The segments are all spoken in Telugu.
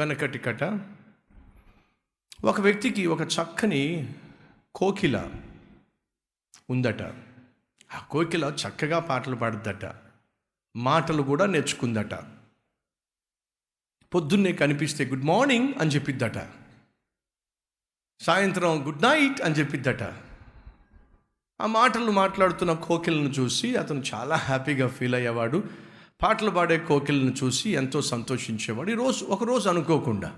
వెనకటి కట. ఒక వ్యక్తికి ఒక చక్కని కోకిల ఉందట. ఆ కోకిల చక్కగా పాటలు పాడుద్దట. మాటలు కూడా నేర్చుకుందట. పొద్దున్నే కనిపిస్తే గుడ్ మార్నింగ్ అని చెప్పిద్దట. సాయంత్రం గుడ్ నైట్ అని చెప్పిద్దట. ఆ మాటలు మాట్లాడుతున్న కోకిలను చూసి అతను చాలా హ్యాపీగా ఫీల్ అయ్యేవాడు. పాటలు పాడే కోకిలను చూసి ఎంతో సంతోషించేవాడు. ఈరోజు ఒకరోజు అనుకోకుండా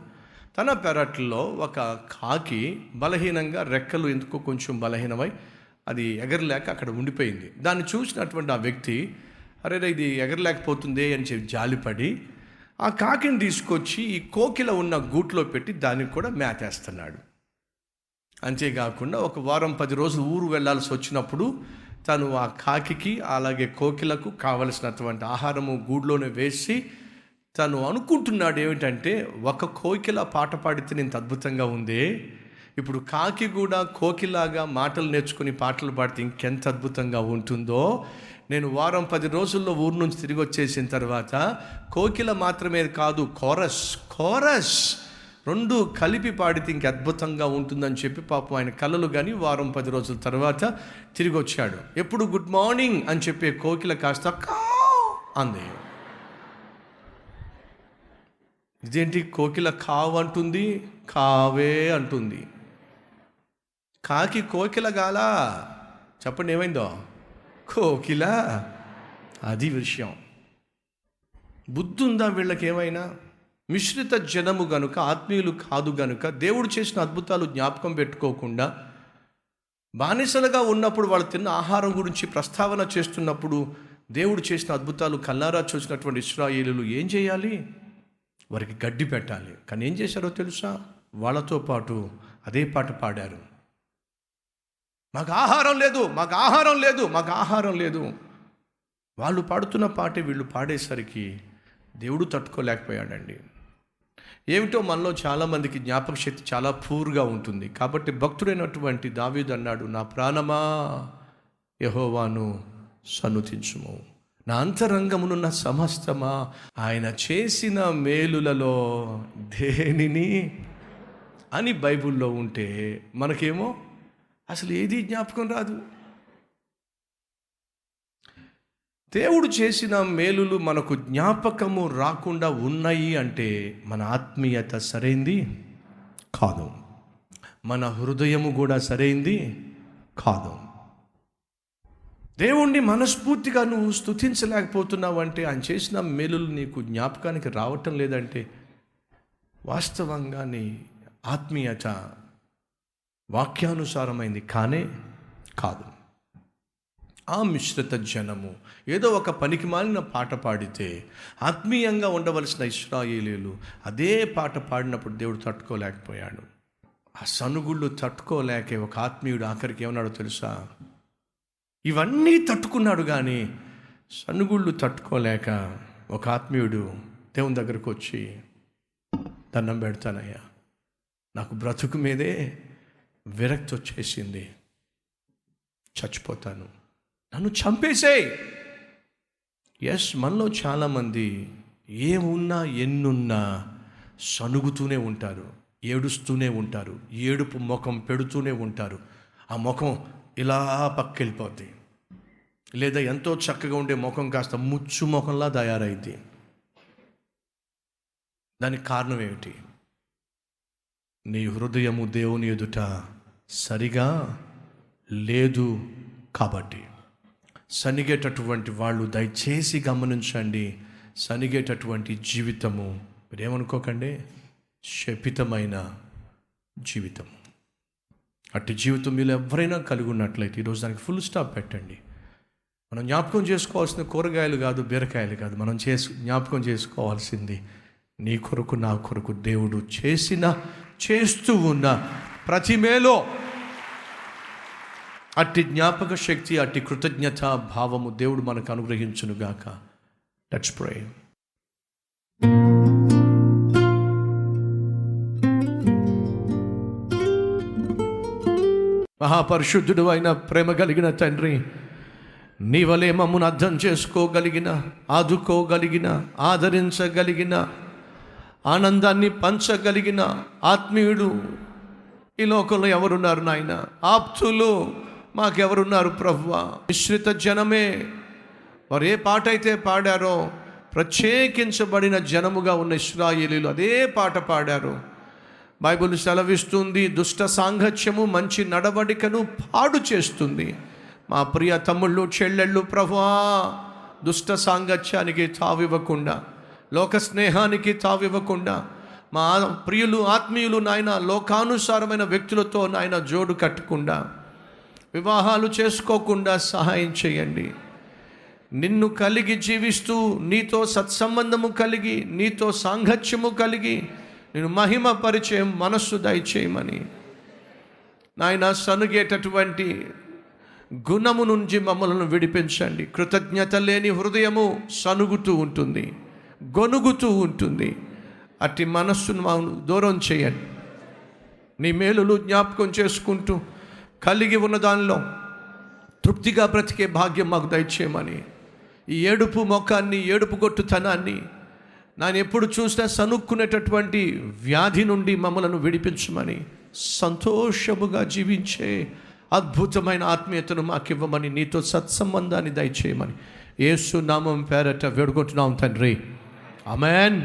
తన పెరట్లో ఒక కాకి బలహీనంగా రెక్కలు ఎందుకో కొంచెం బలహీనమై అది ఎగరలేక అక్కడ ఉండిపోయింది. దాన్ని చూసినటువంటి ఆ వ్యక్తి అరే రే, ఇది ఎగరలేకపోతుంది అని చెప్పి జాలిపడి ఆ కాకిని తీసుకొచ్చి ఈ కోకిల ఉన్న గూట్లో పెట్టి దానికి కూడా మేతేస్తున్నాడు. అంతేకాకుండా ఒక వారం పది రోజులు ఊరు వెళ్ళాల్సి వచ్చినప్పుడు తను ఆ కాకికి అలాగే కోకిలకు కావలసినటువంటి ఆహారము గూడ్లోనే వేసి తను అనుకుంటున్నాడు ఏమిటంటే ఒక కోకిల పాట పాడితే నేను అద్భుతంగా ఉంది. ఇప్పుడు కాకి కూడా కోకిలాగా మాటలు నేర్చుకుని పాటలు పాడితే ఇంకెంత అద్భుతంగా ఉంటుందో. నేను వారం పది రోజుల్లో ఊరు నుంచి తిరిగి వచ్చేసిన తర్వాత కోకిల మాత్రమే కాదు కోరస్ కోరస్ రెండు కలిపి పాడితే ఇంక అద్భుతంగా ఉంటుందని చెప్పి పాపం ఆయన కలలు కానీ వారం పది రోజుల తర్వాత తిరిగి వచ్చాడు ఎప్పుడు గుడ్ మార్నింగ్ అని చెప్పే కోకిల కాస్త అంది. ఇదేంటి కోకిల కావ్ అంటుంది? కావే అంటుంది. కాకి కోకిల గాలా. చెప్పండి ఏమైందో? కోకిల? అది విషయం. బుద్ధి ఉందా వీళ్ళకి ఏమైనా మిశ్రిత జనము గనుక ఆత్మీయులు కాదు గనుక దేవుడు చేసిన అద్భుతాలు జ్ఞాపకం పెట్టుకోకుండా బానిసలుగా ఉన్నప్పుడు వాళ్ళు తిన్న ఆహారం గురించి ప్రస్తావన చేస్తున్నప్పుడు దేవుడు చేసిన అద్భుతాలు కల్లారా చూసినటువంటి ఇస్రాయేలులు ఏం చేయాలి? వారికి గడ్డి పెట్టాలి. కానీ ఏం చేశారో తెలుసా? వాళ్ళతో పాటు అదే పాట పాడారు. మాకు ఆహారం లేదు మాకు ఆహారం లేదు మాకు ఆహారం లేదు. వాళ్ళు పాడుతున్న పాటే వీళ్ళు పాడేసరికి దేవుడు తట్టుకోలేకపోయాడండి. ఏమిటో మనలో చాలామందికి జ్ఞాపక శక్తి చాలా పూర్గా ఉంటుంది. కాబట్టి భక్తుడైనటువంటి దావీదు అన్నాడు నా ప్రాణమా యహోవాను సన్నుతించుము. నా అంతరంగమునున్న సమస్తమా ఆయన చేసిన మేలులలో దేనిని? అని బైబుల్లో ఉంటే మనకేమో అసలు ఏది జ్ఞాపకం రాదు. దేవుడు చేసిన మేలులు మనకు జ్ఞాపకము రాకుండా ఉన్నాయి అంటే మన ఆత్మీయత సరైంది? కాదు. మన హృదయము కూడా సరైంది? కాదు. దేవుణ్ణి మనస్ఫూర్తిగా నువ్వు స్థుతించలేకపోతున్నావు అంటే ఆయన చేసిన మేలులు నీకు జ్ఞాపకానికి రావటం లేదంటే వాస్తవంగా నీ ఆత్మీయత వాక్యానుసారమైంది. కానే కాదు. ఆ మిశ్రిత జనము ఏదో ఒక పనికి మాలిన పాట పాడితే ఆత్మీయంగా ఉండవలసిన ఇస్రాయేలీలు అదే పాట పాడినప్పుడు దేవుడు తట్టుకోలేకపోయాడు. ఆ సనుగుళ్ళు తట్టుకోలేకే ఒక ఆత్మీయుడు ఆఖరికి ఏమన్నాడో తెలుసా? ఇవన్నీ తట్టుకున్నాడు కానీ సనుగుళ్ళు తట్టుకోలేక ఒక ఆత్మీయుడు దేవుని దగ్గరకు వచ్చి దండం పెడతానయ్యా నాకు బ్రతుకు మీదే విరక్తి వచ్చేసింది చచ్చిపోతాను. నన్ను చంపేసేయ్. ఎస్ మనలో చాలామంది ఏమున్నా ఎన్నున్నా సనుగుతూనే ఉంటారు ఏడుస్తూనే ఉంటారు ఏడుపు ముఖం పెడుతూనే ఉంటారు. ఆ ముఖం ఇలా పక్కెళ్ళిపోద్ది. లేదా ఎంతో చక్కగా ఉండే ముఖం కాస్త ముచ్చు ముఖంలా తయారైంది దానికి కారణం ఏమిటి? నీ హృదయము దేవుని ఎదుట సరిగా లేదు కాబట్టి. సనిగేటటువంటి వాళ్ళు దయచేసి గమనించండి. సనిగేటటువంటి జీవితము మీరేమనుకోకండి? శపితమైన జీవితం. అట్టి జీవితం మీరు ఎవరైనా కలిగి ఉన్నట్లయితే ఈరోజు దానికి ఫుల్ స్టాప్ పెట్టండి. మనం జ్ఞాపకం చేసుకోవాల్సిన కూరగాయలు కాదు బీరకాయలు కాదు. మనం చేసు జ్ఞాపకం చేసుకోవాల్సింది నీ కొరకు నా కొరకు దేవుడు చేసిన చేస్తూ ఉన్న ప్రతి మేలో అట్టి జ్ఞాపక శక్తి అట్టి కృతజ్ఞత భావము దేవుడు మనకు అనుగ్రహించునుగాక లెట్స్ ప్రే మహాపరిశుద్ధుడు అయిన ప్రేమ కలిగిన తండ్రి నీ వలే మమ్మను అర్థం చేసుకోగలిగిన ఆదుకోగలిగిన ఆదరించగలిగిన ఆనందాన్ని పంచగలిగిన ఆత్మీయుడు ఈ లోకంలో ఎవరున్నారు నాయన? ఆప్తులు. మాకెవరున్నారు ప్రభువా మిశ్రిత జనమే. వారు ఏ పాట అయితే పాడారో ప్రత్యేకించబడిన జనముగా ఉన్న ఇస్రాయేలీలు అదే పాట పాడారు. బైబిల్ సెలవిస్తుంది దుష్ట సాంగత్యము మంచి నడవడికను పాడు చేస్తుంది. మా ప్రియ తమ్ముళ్ళు చెల్లెళ్ళు ప్రభువా దుష్ట సాంగత్యానికి తావివ్వకుండా లోక స్నేహానికి తావివ్వకుండా మా ప్రియులు ఆత్మీయులు నాయన లోకానుసారమైన వ్యక్తులతో నాయన జోడు కట్టకుండా వివాహాలు చేసుకోకుండా సహాయం చేయండి. నిన్ను కలిగి జీవిస్తూ నీతో సత్సంబంధము కలిగి నీతో సాంగత్యము కలిగి నేను మహిమ పరిచయం మనస్సు దయచేయమని. నాయన సనుగేటటువంటి గుణము నుంచి మమ్మలను విడిపించండి. కృతజ్ఞత లేని హృదయము సనుగుతూ ఉంటుంది గొనుగుతూ ఉంటుంది. అట్టి మనస్సును దూరం చేయండి. నీ మేలులు జ్ఞాపకం చేసుకుంటూ కలిగి ఉన్న దానిలో తృప్తిగా బ్రతికే భాగ్యం మాకు దయచేయమని. ఈ ఏడుపు మొఖాన్ని ఏడుపు కొట్టుతనాన్ని నేను ఎప్పుడు చూసినా సనుక్కునేటటువంటి వ్యాధి నుండి మమ్మలను విడిపించమని సంతోషముగా జీవించే అద్భుతమైన ఆత్మీయతను మాకివ్వమని నీతో సత్సంబంధాన్ని దయచేయమని. ఏసు నామం పేరట వేడుకుంటున్నాం తండ్రి. అమెన్